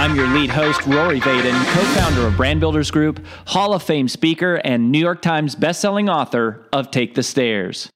I'm your lead host, Rory Vaden, co founder of Brand Builders Group, Hall of Fame speaker, and New York Times bestselling author of Take the Stairs.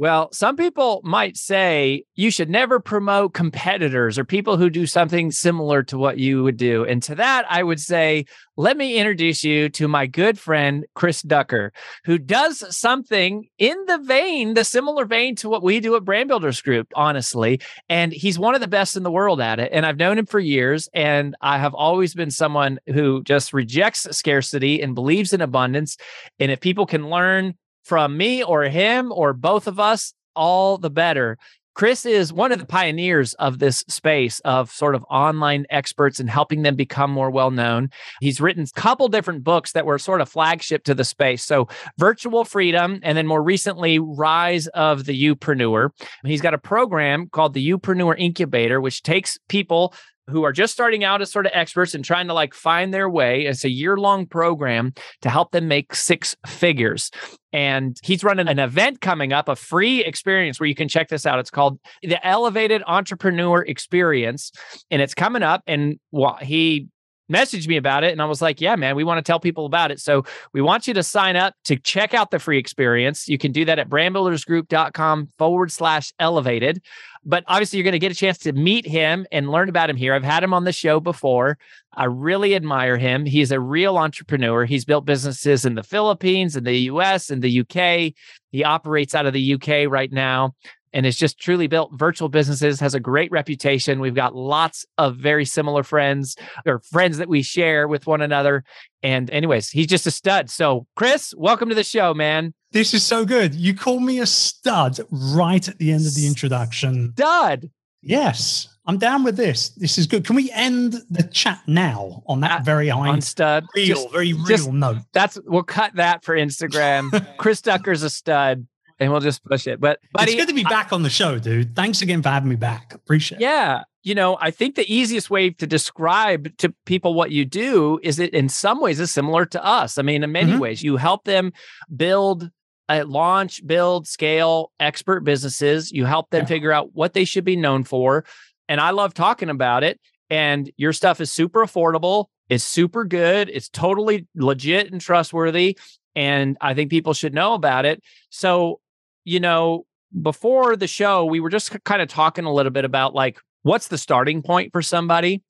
Well, some people might say you should never promote competitors or people who do something similar to what you would do. And to that, I would say, let me introduce you to my good friend, Chris Ducker, who does something in the vein, the similar vein to what we do at Brand Builders Group, honestly. And he's one of the best in the world at it. And I've known him for years. And I have always been someone who just rejects scarcity and believes in abundance. And if people can learn from me or him or both of us, all the better. Chris is one of the pioneers of this space of sort of online experts and helping them become more well known. He's written a couple different books that were sort of flagship to the space. So, Virtual Freedom, and then more recently, Rise of the Youpreneur. He's got a program called the Youpreneur Incubator, which takes people who are just starting out as sort of experts and trying to like find their way. It's a year long program to help them make six figures. And he's running an event coming up, a free experience where you can check this out. It's called the Elevated Entrepreneur Experience. And it's coming up. And he messaged me about it and I was like, yeah, man, we want to tell people about it. So we want you to sign up to check out the free experience. You can do that at brandbuildersgroup.com forward slash elevated. But obviously, you're going to get a chance to meet him and learn about him here. I've had him on the show before. I really admire him. He's a real entrepreneur. He's built businesses in the Philippines, in the US, in the UK. He operates out of the UK right now and has just truly built virtual businesses, has a great reputation. We've got lots of very similar friends or friends that we share with one another. And, anyways, he's just a stud. So, Chris, welcome to the show, man. This is so good. You call me a stud right at the end of the introduction. Stud. Yes, I'm down with this. This is good. Can we end the chat now on that uh, very high on stud, real, just, very real just, note? That's we'll cut that for Instagram. Chris Ducker's a stud and we'll just push it. But buddy, it's good to be back on the show, dude. Thanks again for having me back. Appreciate yeah, it. Yeah. You know, I think the easiest way to describe to people what you do is it in some ways is similar to us. I mean, in many mm-hmm. ways, you help them build uh, launch, build, scale expert businesses. You help them yeah. figure out what they should be known for. And I love talking about it. And your stuff is super affordable. It's super good. It's totally legit and trustworthy. And I think people should know about it. So you know, before the show, we were just kind of talking a little bit about like what's the starting point for somebody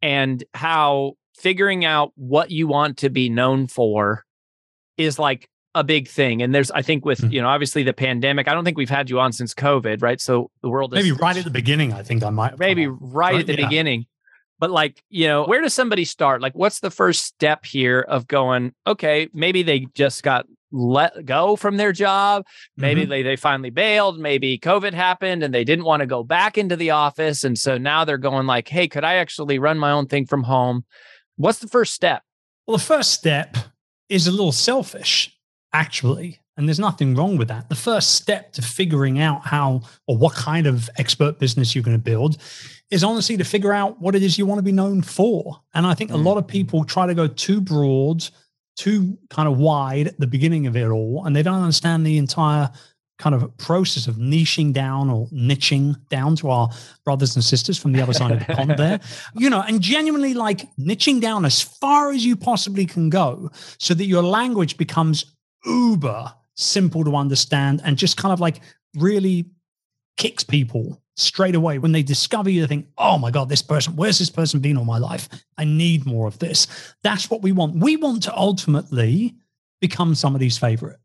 and how figuring out what you want to be known for is like a big thing. And there's, I think, with mm-hmm. you know, obviously the pandemic. I don't think we've had you on since COVID, right? So the world is, maybe right at the beginning. I think I might maybe right at the yeah. beginning. But like, you know, where does somebody start? Like, what's the first step here of going? Okay, maybe they just got let go from their job. Maybe mm-hmm. they, they finally bailed. Maybe COVID happened and they didn't want to go back into the office. And so now they're going like, hey, could I actually run my own thing from home? What's the first step? Well, the first step is a little selfish, actually. And there's nothing wrong with that. The first step to figuring out how or what kind of expert business you're going to build is honestly to figure out what it is you want to be known for. And I think mm-hmm. a lot of people try to go too broad too kind of wide at the beginning of it all, and they don't understand the entire kind of process of niching down or niching down to our brothers and sisters from the other side of the pond there. You know and genuinely like niching down as far as you possibly can go so that your language becomes uber simple to understand and just kind of like really kicks people straight away when they discover you they think oh my god this person where's this person been all my life? I need more of this. That's what we want. We want to ultimately become somebody's favorite.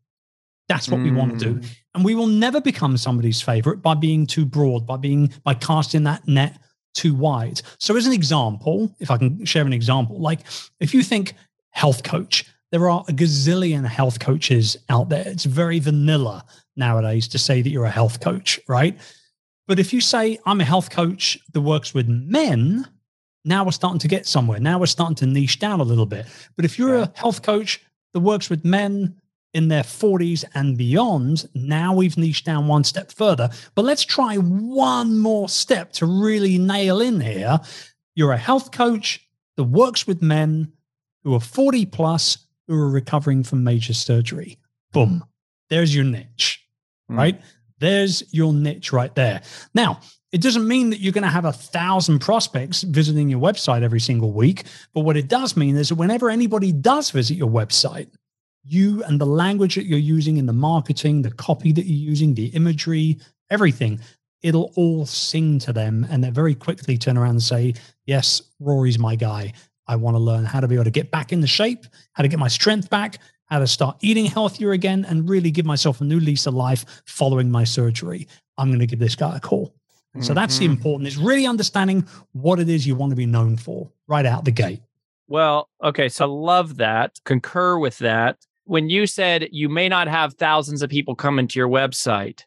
That's what mm. we want to do. Mm. and we will never become somebody's favorite by being too broad by being by casting that net too wide. So as an example if i can share an example like if you think health coach there are a gazillion health coaches out there it's very vanilla nowadays to say that you're a health coach right but if you say, I'm a health coach that works with men, now we're starting to get somewhere. Now we're starting to niche down a little bit. But if you're a health coach that works with men in their 40s and beyond, now we've niched down one step further. But let's try one more step to really nail in here. You're a health coach that works with men who are 40 plus who are recovering from major surgery. Boom. There's your niche, mm. right? There's your niche right there. Now, it doesn't mean that you're going to have a thousand prospects visiting your website every single week. But what it does mean is that whenever anybody does visit your website, you and the language that you're using in the marketing, the copy that you're using, the imagery, everything, it'll all sing to them. And they very quickly turn around and say, Yes, Rory's my guy. I want to learn how to be able to get back into shape, how to get my strength back, how to start eating healthier again, and really give myself a new lease of life following my surgery. I'm going to give this guy a call. Mm-hmm. So that's the mm-hmm. important is really understanding what it is you want to be known for right out the gate. Well, okay. So love that. Concur with that. When you said you may not have thousands of people coming to your website,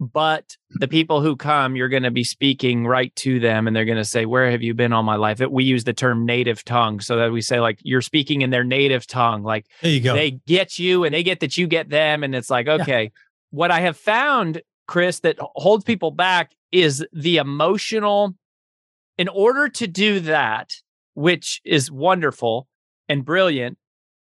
but the people who come, you're going to be speaking right to them and they're going to say, Where have you been all my life? We use the term native tongue so that we say, like, you're speaking in their native tongue. Like, there you go. They get you and they get that you get them. And it's like, okay. Yeah. What I have found, Chris, that holds people back is the emotional. In order to do that, which is wonderful and brilliant,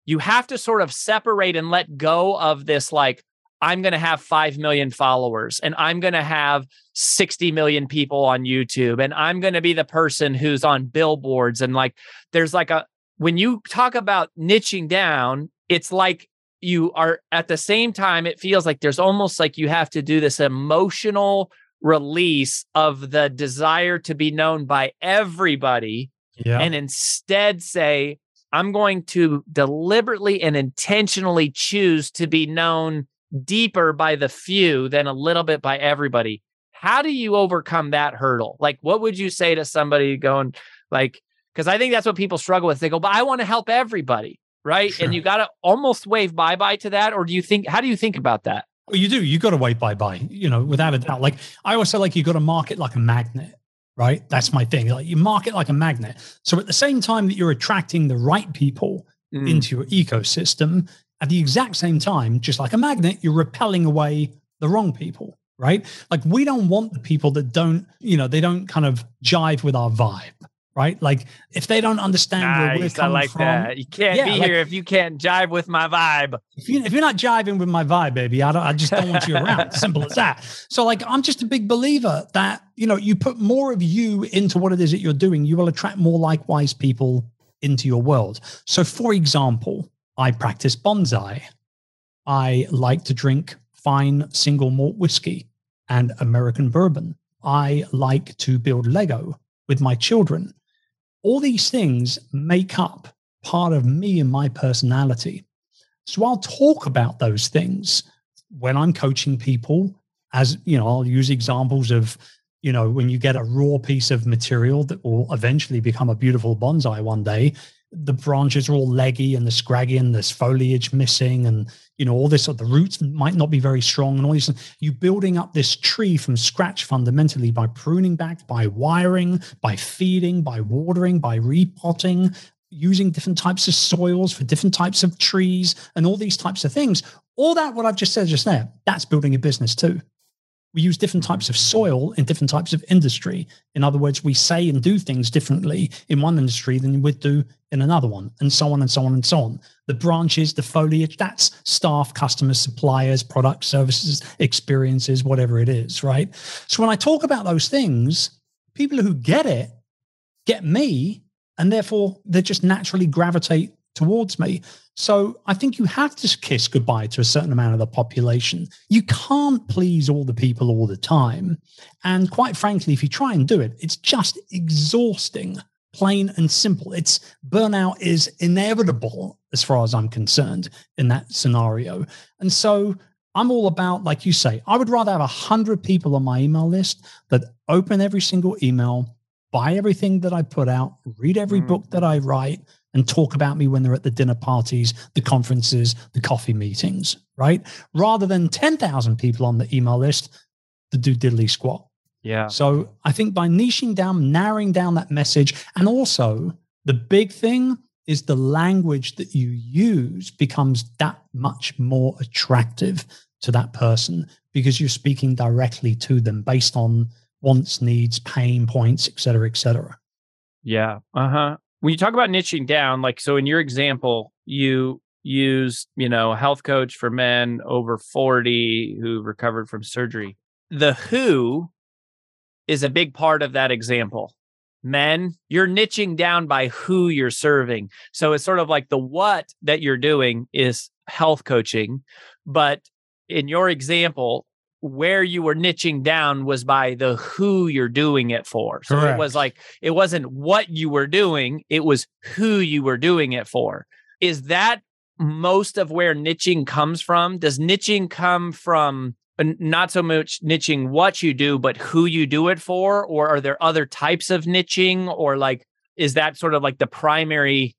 you have to sort of separate and let go of this, like, I'm going to have 5 million followers and I'm going to have 60 million people on YouTube and I'm going to be the person who's on billboards. And like, there's like a, when you talk about niching down, it's like you are at the same time, it feels like there's almost like you have to do this emotional release of the desire to be known by everybody. Yeah. And instead say, I'm going to deliberately and intentionally choose to be known deeper by the few than a little bit by everybody. How do you overcome that hurdle? Like, what would you say to somebody going, like, because I think that's what people struggle with. They go, but I want to help everybody, right? Sure. And you got to almost wave bye bye to that. Or do you think, how do you think about that? Well, you do. You got to wave bye bye, you know, without a doubt. Like, I always say, like, you got to market like a magnet right? That's my thing. Like you market like a magnet. So at the same time that you're attracting the right people mm. into your ecosystem, at the exact same time, just like a magnet, you're repelling away the wrong people, right? Like we don't want the people that don't, you know, they don't kind of jive with our vibe. Right, like if they don't understand nice, where we're coming I like from, that. You can't yeah, be like, here if you can't jive with my vibe. If, you, if you're not jiving with my vibe, baby, I, don't, I just don't want you around. Simple as that. So, like, I'm just a big believer that you know, you put more of you into what it is that you're doing, you will attract more likewise people into your world. So, for example, I practice bonsai. I like to drink fine single malt whiskey and American bourbon. I like to build Lego with my children. All these things make up part of me and my personality. So I'll talk about those things when I'm coaching people as, you know, I'll use examples of, you know, when you get a raw piece of material that will eventually become a beautiful bonsai one day, the branches are all leggy and the scraggy and there's foliage missing and you know all this the roots might not be very strong and all these you building up this tree from scratch fundamentally by pruning back by wiring by feeding by watering by repotting using different types of soils for different types of trees and all these types of things. All that what i've just said just there that's building a business too we use different types of soil in different types of industry. In other words, we say and do things differently in one industry than we would do in another one, and so on and so on and so on. The branches, the foliage, that's staff, customers, suppliers, products, services, experiences, whatever it is, right? So when I talk about those things, people who get it get me, and therefore they just naturally gravitate towards me. So I think you have to kiss goodbye to a certain amount of the population. You can't please all the people all the time. And quite frankly, if you try and do it, it's just exhausting, plain and simple. It's burnout is inevitable as far as I'm concerned in that scenario. And so I'm all about, like you say, I would rather have a hundred people on my email list that open every single email, buy everything that I put out, read every mm. book that I write, and talk about me when they're at the dinner parties, the conferences, the coffee meetings, right? Rather than 10,000 people on the email list to do diddly squat. Yeah. So I think by niching down, narrowing down that message, and also the big thing is the language that you use becomes that much more attractive to that person because you're speaking directly to them based on wants, needs, pain points, et cetera, et cetera. Yeah. Uh huh. When you talk about niching down, like, so in your example, you use, you know, a health coach for men over 40 who recovered from surgery. The who is a big part of that example. Men, you're niching down by who you're serving. So it's sort of like the what that you're doing is health coaching. But in your example, where you were niching down was by the who you're doing it for. So Correct. it was like, it wasn't what you were doing, it was who you were doing it for. Is that most of where niching comes from? Does niching come from uh, not so much niching what you do, but who you do it for? Or are there other types of niching? Or like, is that sort of like the primary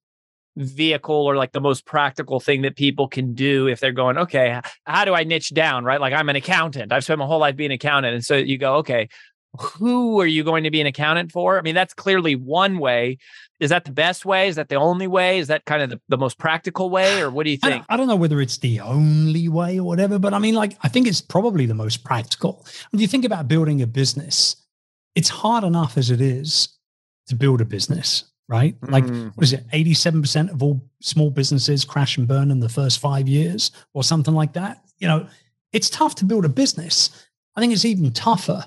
vehicle or like the most practical thing that people can do if they're going, okay, how do I niche down? Right. Like I'm an accountant. I've spent my whole life being an accountant. And so you go, okay, who are you going to be an accountant for? I mean, that's clearly one way. Is that the best way? Is that the only way? Is that kind of the, the most practical way? Or what do you think? don't, I don't know whether it's the only way or whatever, but I mean, like, I think it's probably the most practical. When you think about building a business, it's hard enough as it is to build a business, right? Like, Mhm. what is it? 87% of all small businesses crash and burn in the first five years or something like that. You know, it's tough to build a business. I think it's even tougher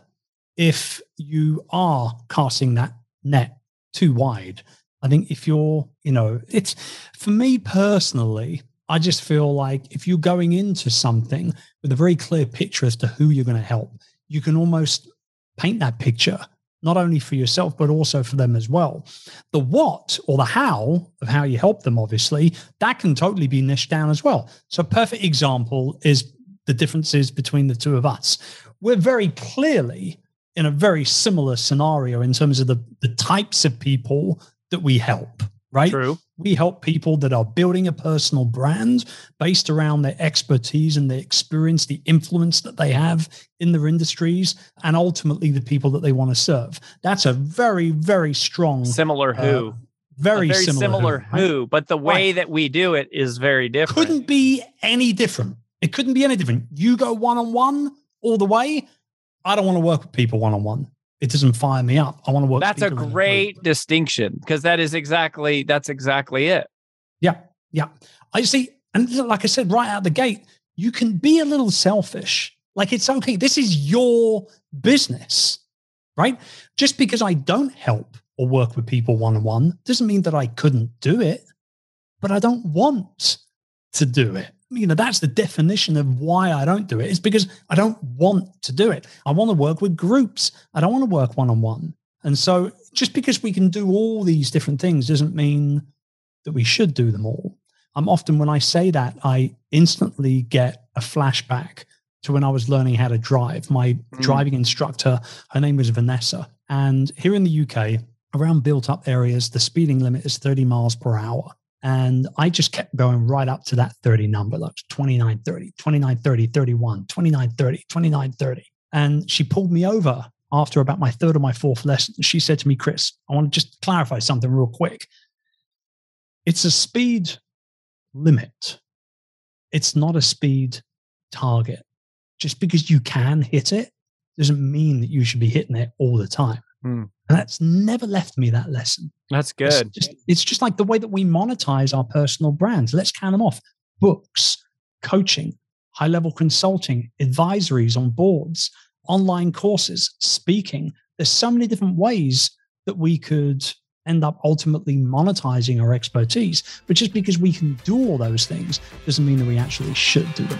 if you are casting that net too wide. I think if you're, you know, it's for me personally, I just feel like if you're going into something with a very clear picture as to who you're going to help, you can almost paint that picture not only for yourself but also for them as well. The what or the how of how you help them, obviously, that can totally be niched down as well. So, a perfect example is the differences between the two of us. We're very clearly in a very similar scenario in terms of the, the types of people that we help, right? True. We help people that are building a personal brand based around their expertise and their experience, the influence that they have in their industries, and ultimately the people that they want to serve. That's a very, very strong, Similar uh, who. very, A very similar, right? who, but the way that we do it is very different. Couldn't be any different. It couldn't be any different. You go one on one all the way. I don't want to work with people one on one. It doesn't fire me up. I want to work. That's a people in group. great distinction because that is exactly that's exactly it. Yeah, yeah. I see, and like I said, right out the gate, you can be a little selfish. Like it's okay. This is your business, right? Just because I don't help or work with people one on one doesn't mean that I couldn't do it, but I don't want to do it. You know, that's the definition of why I don't do it. It's because I don't want to do it. I want to work with groups. I don't want to work one on one. And so just because we can do all these different things doesn't mean that we should do them all. I'm often, when I say that, I instantly get a flashback to when I was learning how to drive. My Mm. driving instructor, her name was Vanessa. And here in the UK, around built up areas, the speeding limit is 30 miles per hour. And I just kept going right up to that 30 number, like 29, 30, 29, 30, 31, 29, 30, 29, 30. And she pulled me over after about my third or my fourth lesson. She said to me, Chris, I want to just clarify something real quick. It's a speed limit. It's not a speed target. Just because you can hit it doesn't mean that you should be hitting it all the time. Hmm. And that's never left me that lesson. That's It's good. just, it's just like the way that we monetize our personal brands. Let's count them off books, coaching, high level consulting, advisories on boards, online courses, speaking. There's so many different ways that we could end up ultimately monetizing our expertise. But just because we can do all those things doesn't mean that we actually should do them.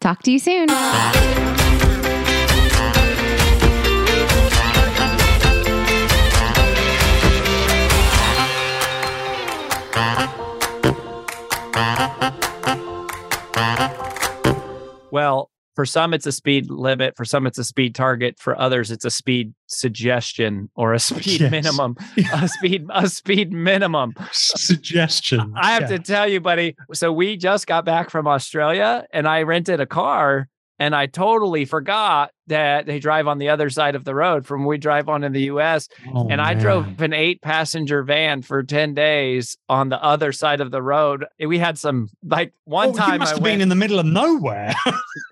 Talk to you soon. Well, for some, it's a speed limit. For some, it's a speed target. For others, it's a speed suggestion or a speed Yes. minimum. A speed, a speed minimum. Suggestion. I have Yeah. to tell you, buddy. So we just got back from Australia and I rented a car and I totally forgot that they drive on the other side of the road from we drive on in the US. Oh, and I man. drove an eight passenger van for 10 days on the other side of the road. Eh, we had some like one Oh, time you must I have went, been in the middle of nowhere.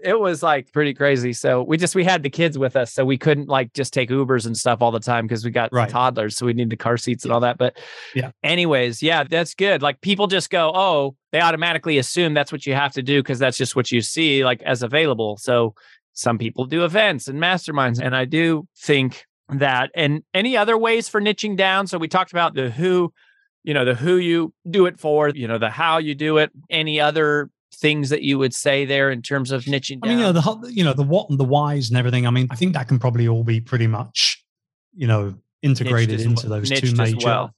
it was like pretty crazy. So we just we had the kids with us, so we couldn't like just take Ubers and stuff all the time because we got Right. toddlers, so we needed car seats and all that. But Yeah. anyways, yeah, that's good. Like people just go, oh, they automatically assume that's what you have to do because that's just what you see like as available. So some people do events and masterminds, and I do think that and any other ways for niching down. So we talked about the who, you know, the who you do it for, you know, the how you do it. Any other things that you would say there in terms of niching I mean, you know, the you know the what and the whys and everything. I mean, I think that can probably all be pretty much, you know, integrated into those two major well.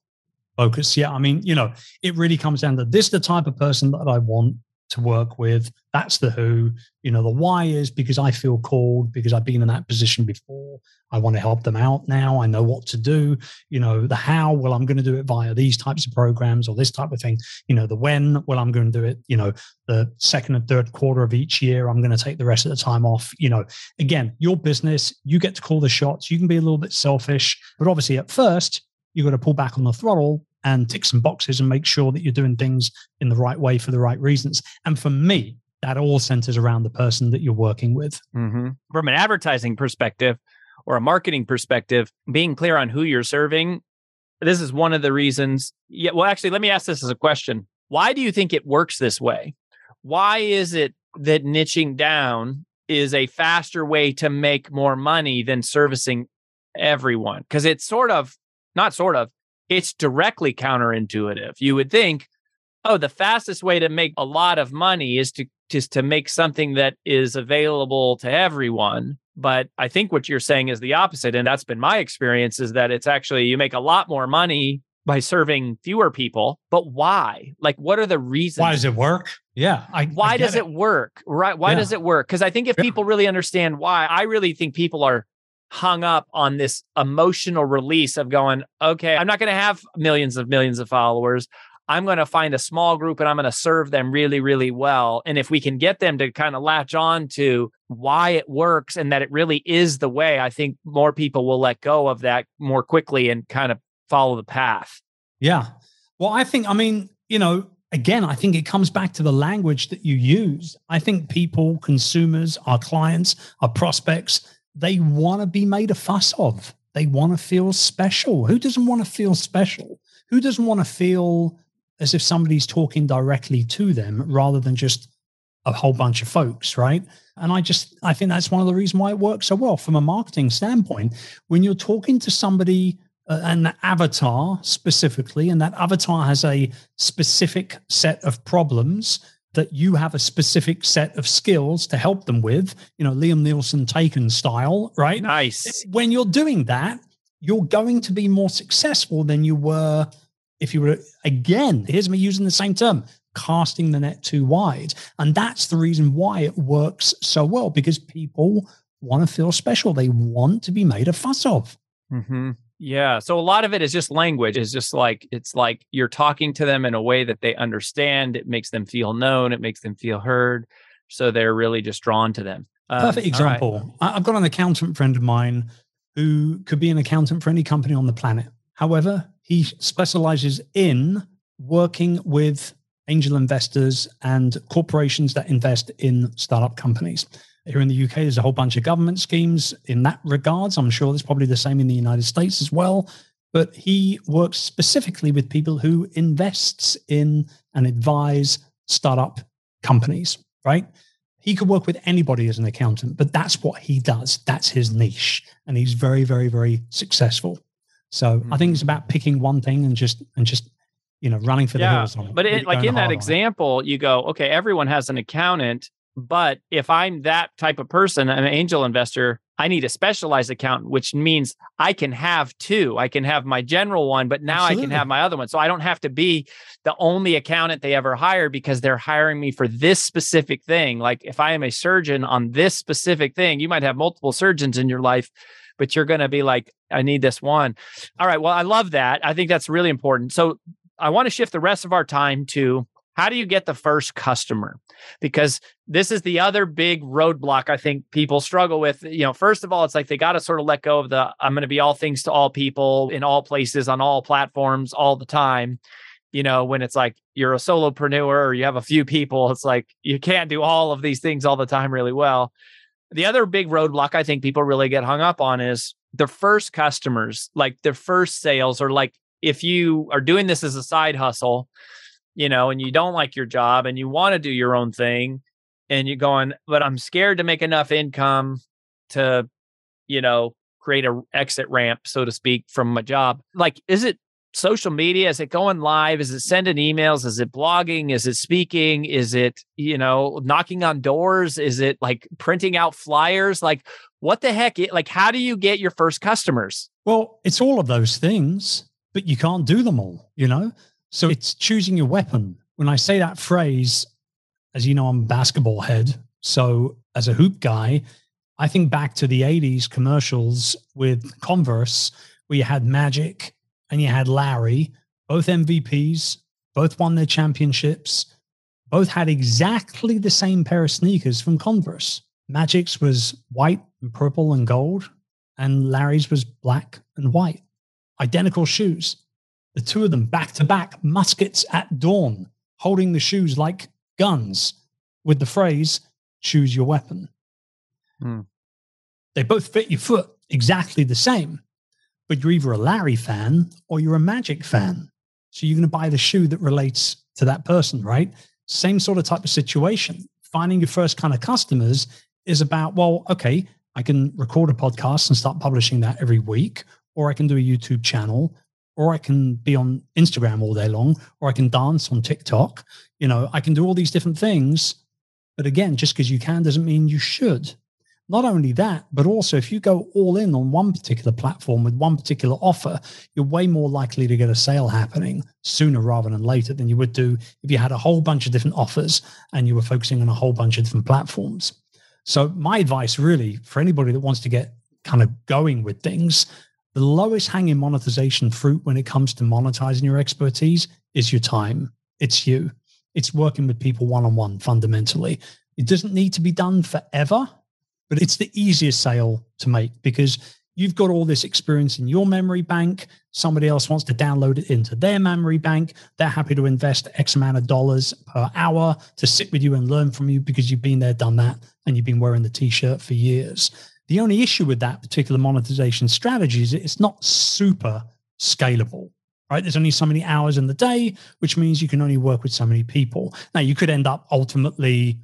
Focus. Yeah, I mean, you know, it really comes down to this: is the type of person that I want to work with. That's the who. You know, the why is because I feel called because I've been in that position before. I want to help them out now. I know what to do. You know, the how, well, I'm going to do it via these types of programs or this type of thing. You know, the when, well, I'm going to do it, you know, the second and third quarter of each year. I'm going to take the rest of the time off. You know, again, your business, you get to call the shots. You can be a little bit selfish, but obviously at first, you've got to pull back on the throttle and tick some boxes and make sure that you're doing things in the right way for the right reasons. And for me, that all centers around the person that you're working with. Mhm. From an advertising perspective or a marketing perspective, being clear on who you're serving, this is one of the reasons. Yeah, well, actually, let me ask this as a question. Why do you think it works this way? Why is it that niching down is a faster way to make more money than servicing everyone? Because it's sort of, not sort of, it's directly counterintuitive. You would think, oh, the fastest way to make a lot of money is to just to make something that is available to everyone. But I think what you're saying is the opposite. And that's been my experience is that it's actually you make a lot more money by serving fewer people. But why? Like, what are the reasons? Why does it work? Yeah. I, I why get does it work? Right. Why Yeah. does it work? Because I think if Yeah. people really understand why, I really think people are hung up on this emotional release of going, okay, I'm not going to have millions of millions of followers. I'm going to find a small group and I'm going to serve them really, really well. And if we can get them to kind of latch on to why it works and that it really is the way, I think more people will let go of that more quickly and kind of follow the path. Yeah. Well, I think, I mean, you know, again, I think it comes back to the language that you use. I think people, consumers, our clients, our prospects, they want to be made a fuss of. They want to feel special. Who doesn't want to feel special? Who doesn't want to feel as if somebody's talking directly to them rather than just a whole bunch of folks, right? And I just, I think that's one of the reasons why it works so well from a marketing standpoint. When you're talking to somebody uh, an avatar specifically, and that avatar has a specific set of problems that you have a specific set of skills to help them with, you know, Liam Neeson taken style, right? Nice. When you're doing that, you're going to be more successful than you were if you were, again, here's me using the same term, casting the net too wide. And that's the reason why it works so well because people want to feel special. They want to be made a fuss of. hmm Yeah. So a lot of it is just language. It's just like it's like you're talking to them in a way that they understand. It makes them feel known. It makes them feel heard. So they're really just drawn to them. Um, Perfect example. I I've got an accountant friend of mine who could be an accountant for any company on the planet. However, he specializes in working with angel investors and corporations that invest in startup companies. Here in the UK, there's a whole bunch of government schemes in that regards. I'm sure it's probably the same in the United States as well. But he works specifically with people who invests in and advise startup companies, right? He could work with anybody as an accountant, but that's what he does. That's his niche. And he's very, very, very successful. So I think it's mm-hmm. about picking one thing and just and just you know running for the Yeah, hills on it. But it, like in that example, you go, okay, everyone has an accountant. But if I'm that type of person, an angel investor, I need a specialized account, which means I can have two. I can have my general one, but now Absolutely. I can have my other one. So I don't have to be the only accountant they ever hire because they're hiring me for this specific thing. Like if I am a surgeon on this specific thing, you might have multiple surgeons in your life, but you're going to be like, I need this one. All right. Well, I love that. I think that's really important. So I want to shift the rest of our time to how do you get the first customer? Because this is the other big roadblock I think people struggle with. You know, first of all, it's like they got to sort of let go of the I'm going to be all things to all people in all places on all platforms all the time. You know, when it's like you're a solopreneur or you have a few people, it's like you can't do all of these things all the time really well. The other big roadblock I think people really get hung up on is the first customers, like the first sales, or like if you are doing this as a side hustle, you know, and you don't like your job and you want to do your own thing and you're going, but I'm scared to make enough income to, you know, create a exit ramp, so to speak, from my job. Like, is it social media? Is it going live? Is it sending emails? Is it blogging? Is it speaking? Is it, you know, knocking on doors? Is it like printing out flyers? Like, what the heck? Like, how do you get your first customers? Well, it's all of those things, but you can't do them all, you know? So it's choosing your weapon. When I say that phrase, as you know, I'm basketball head. So as a hoop guy, I think back to the 80s commercials with Converse, where you had Magic and you had Larry, both MVPs, both won their championships, both had exactly the same pair of sneakers from Converse. Magic's was white and purple and gold, and Larry's was black and white. Identical shoes the two of them back to back, muskets at dawn, holding the shoes like guns, with the phrase, choose your weapon. Hmm. They both fit your foot exactly the same, but you're either a Larry fan or you're a Magic fan. So you're going to buy the shoe that relates to that person, right? Same sort of type of situation. Finding your first kind of customers is about, well, okay, I can record a podcast and start publishing that every week, or I can do a YouTube channel, or I can be on Instagram all day long, or I can dance on TikTok. You know, I can do all these different things. But again, just because you can doesn't mean you should. Not only that, but also if you go all in on one particular platform with one particular offer, you're way more likely to get a sale happening sooner rather than later than you would do if you had a whole bunch of different offers and you were focusing on a whole bunch of different platforms. So, my advice really for anybody that wants to get kind of going with things the lowest hanging monetization fruit when it comes to monetizing your expertise is your time. It's you. It's working with people one on one fundamentally. It doesn't need to be done forever, but it's the easiest sale to make because you've got all this experience in your memory bank. Somebody else wants to download it into their memory bank. They're happy to invest X amount of dollars per hour to sit with you and learn from you because you've been there, done that, and you've been wearing the t shirt for years. The only issue with that particular monetization strategy is it's not super scalable, right? There's only so many hours in the day, which means you can only work with so many people. Now, you could end up ultimately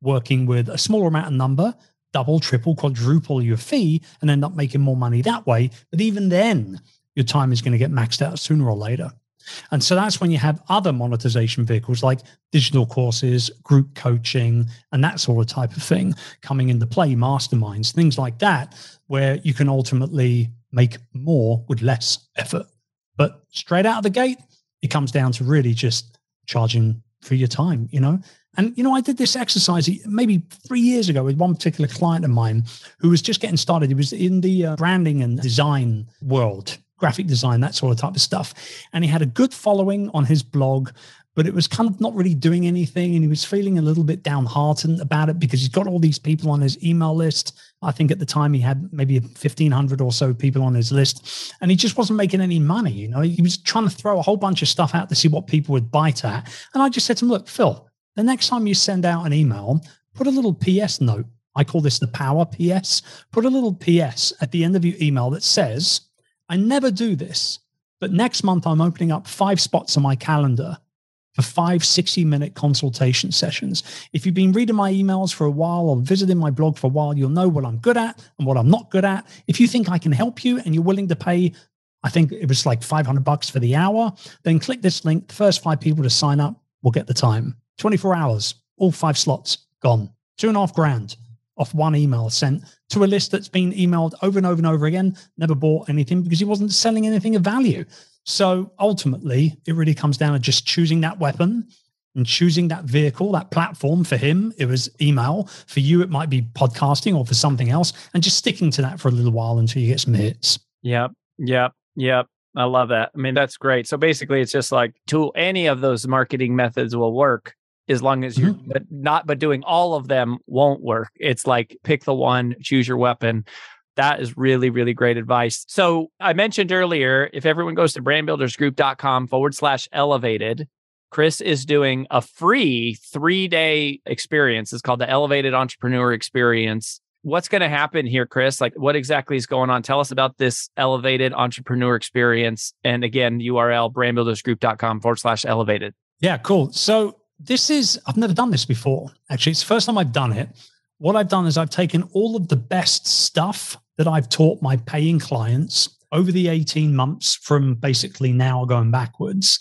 working with a smaller amount of number, double, triple, quadruple your fee, and end up making more money that way. But even then, your time is going to get maxed out sooner or later. And so that's when you have other monetization vehicles like digital courses, group coaching, and that sort of type of thing coming into play, masterminds, things like that, where you can ultimately make more with less effort. But straight out of the gate, it comes down to really just charging for your time, you know? And, you know, I did this exercise maybe three years ago with one particular client of mine who was just getting started. He was in the uh, branding and design world graphic design, that sort of type of stuff. And he had a good following on his blog, but it was kind of not really doing anything. And he was feeling a little bit downhearted about it because he's got all these people on his email list. I think at the time he had maybe 1,500 or so people on his list, and he just wasn't making any money. You know, he was trying to throw a whole bunch of stuff out to see what people would bite at. And I just said to him, Look, Phil, the next time you send out an email, put a little PS note. I call this the power PS. Put a little PS at the end of your email that says, I never do this, but next month I'm opening up five spots on my calendar for five 60 minute consultation sessions. If you've been reading my emails for a while or visiting my blog for a while, you'll know what I'm good at and what I'm not good at. If you think I can help you and you're willing to pay, I think it was like 500 bucks for the hour, then click this link. The first five people to sign up will get the time. 24 hours, all five slots gone. Two and a half grand off one email sent to a list that's been emailed over and over and over again, never bought anything because he wasn't selling anything of value. So ultimately, it really comes down to just choosing that weapon and choosing that vehicle, that platform for him, it was email. For you, it might be podcasting or for something else, and just sticking to that for a little while until you get some hits. Yep. Yep. Yep. I love that. I mean, that's great. So basically, it's just like to any of those marketing methods will work as long as you mm-hmm. but not, but doing all of them won't work. It's like pick the one, choose your weapon. That is really, really great advice. So I mentioned earlier, if everyone goes to brandbuildersgroup.com forward slash elevated, Chris is doing a free three day experience. It's called the Elevated Entrepreneur Experience. What's going to happen here, Chris? Like, what exactly is going on? Tell us about this Elevated Entrepreneur Experience. And again, URL brandbuildersgroup.com forward slash elevated. Yeah, cool. So, this is, I've never done this before. Actually, it's the first time I've done it. What I've done is I've taken all of the best stuff that I've taught my paying clients over the 18 months from basically now going backwards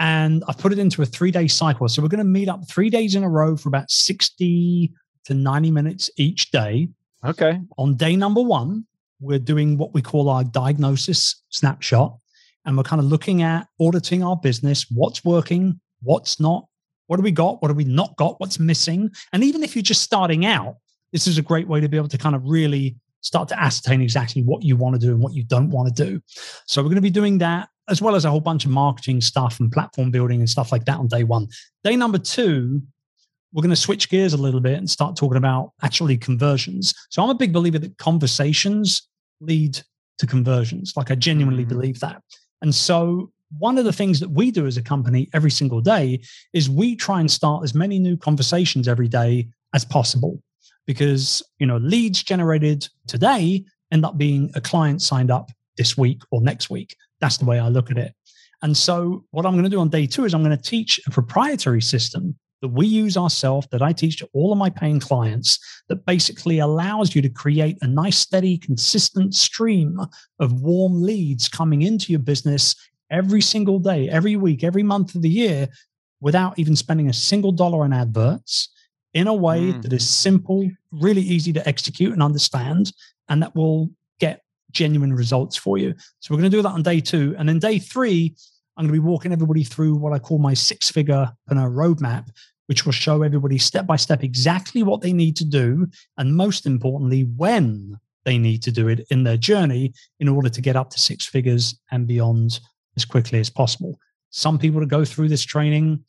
and I've put it into a three day cycle. So we're going to meet up three days in a row for about 60 to 90 minutes each day. Okay. On day number one, we're doing what we call our diagnosis snapshot. And we're kind of looking at auditing our business, what's working, what's not, what do we got, what do we not got, what's missing. And even if you're just starting out, this is a great way to be able to kind of really start to ascertain exactly what you want to do and what you don't want to do. So we're going to be doing that as well as a whole bunch of marketing stuff and platform building and stuff like that on day one. Day number two, we're going to switch gears a little bit and start talking about actually conversions. So I'm a big believer that conversations lead to conversions. Like I genuinely mm-hmm. believe that. And so one of the things that we do as a company every single day is we try and start as many new conversations every day as possible because you know leads generated today end up being a client signed up this week or next week that's the way I look at it. And so, what I'm going to do on day two is I'm going to teach a proprietary system that we use ourselves, that I teach to all of my paying clients, that basically allows you to create a nice, steady, consistent stream of warm leads coming into your business every single day, every week, every month of the year without even spending a single dollar on adverts in a way mm. that is simple, really easy to execute and understand, and that will get genuine results for you. So we're going to do that on day two. And then day three, I'm going to be walking everybody through what I call my six figure roadmap, which will show everybody step by step exactly what they need to do. And most importantly, when they need to do it in their journey in order to get up to six figures and beyond as quickly as possible. Some people to go through this training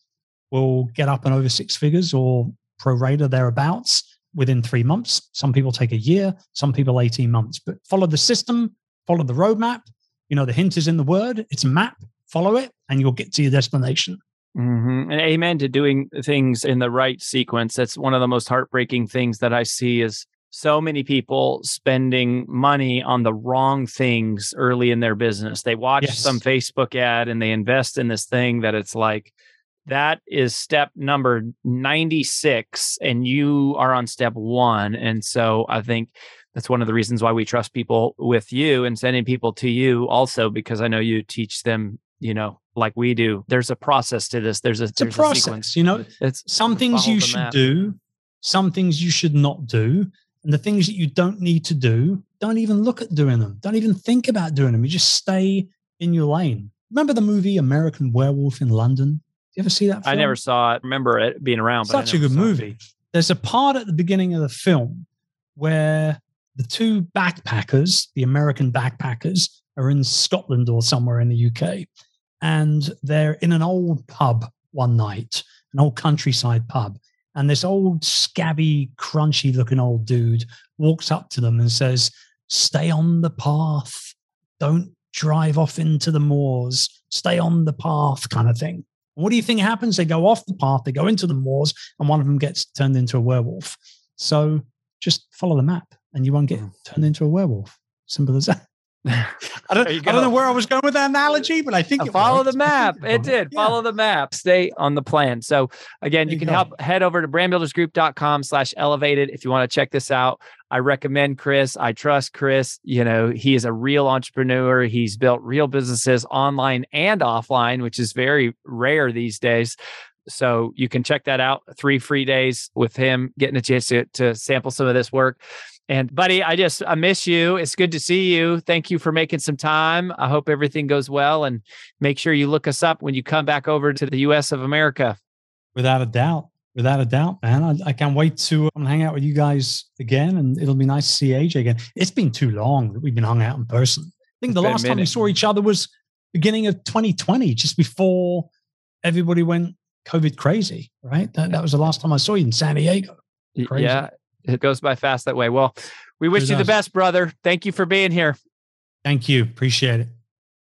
will get up and over six figures or pro rata thereabouts within three months. Some people take a year, some people 18 months. But follow the system, follow the roadmap. You know, the hint is in the word, it's a map, follow it, and you'll get to your destination. Mm-hmm. And amen to doing things in the right sequence. That's one of the most heartbreaking things that I see is so many people spending money on the wrong things early in their business. They watch yes. some Facebook ad and they invest in this thing that it's like, that is step number 96 and you are on step 1 and so i think that's one of the reasons why we trust people with you and sending people to you also because i know you teach them you know like we do there's a process to this there's a, it's there's a process a you know it's some things you should map. do some things you should not do and the things that you don't need to do don't even look at doing them don't even think about doing them you just stay in your lane remember the movie american werewolf in london Do you ever see that? Film? I never saw it. Remember it being around. Such a good movie. It. There's a part at the beginning of the film where the two backpackers, the American backpackers, are in Scotland or somewhere in the UK, and they're in an old pub one night, an old countryside pub, and this old scabby, crunchy looking old dude walks up to them and says, "Stay on the path. Don't drive off into the moors. Stay on the path," kind of thing. What do you think happens? They go off the path, they go into the moors, and one of them gets turned into a werewolf. So just follow the map and you won't get hmm. turned into a werewolf. Simple as that. I don't, I don't know where I was going with that analogy, but I think follow the map. It did. Yeah. Follow the map. Stay on the plan. So again, you, you can help head over to brandbuildersgroup.com slash elevated if you want to check this out. I recommend Chris. I trust Chris. You know, he is a real entrepreneur. He's built real businesses online and offline, which is very rare these days So you can check that out. Three free days with him, getting a chance to, to sample some of this work. And buddy, I just I miss you. It's good to see you. Thank you for making some time. I hope everything goes well and make sure you look us up when you come back over to the US of America. Without a doubt. Without a doubt, man. I, I can't wait to um, hang out with you guys again and it'll be nice to see AJ again. It's been too long that we've been hung out in person. I think the last time we saw each other was beginning of 2020, just before everybody went COVID crazy, right? That, that was the last time I saw you in San Diego. Crazy. Yeah, it goes by fast that way. Well, we wish you the does. best, brother. Thank you for being here. Thank you. Appreciate it.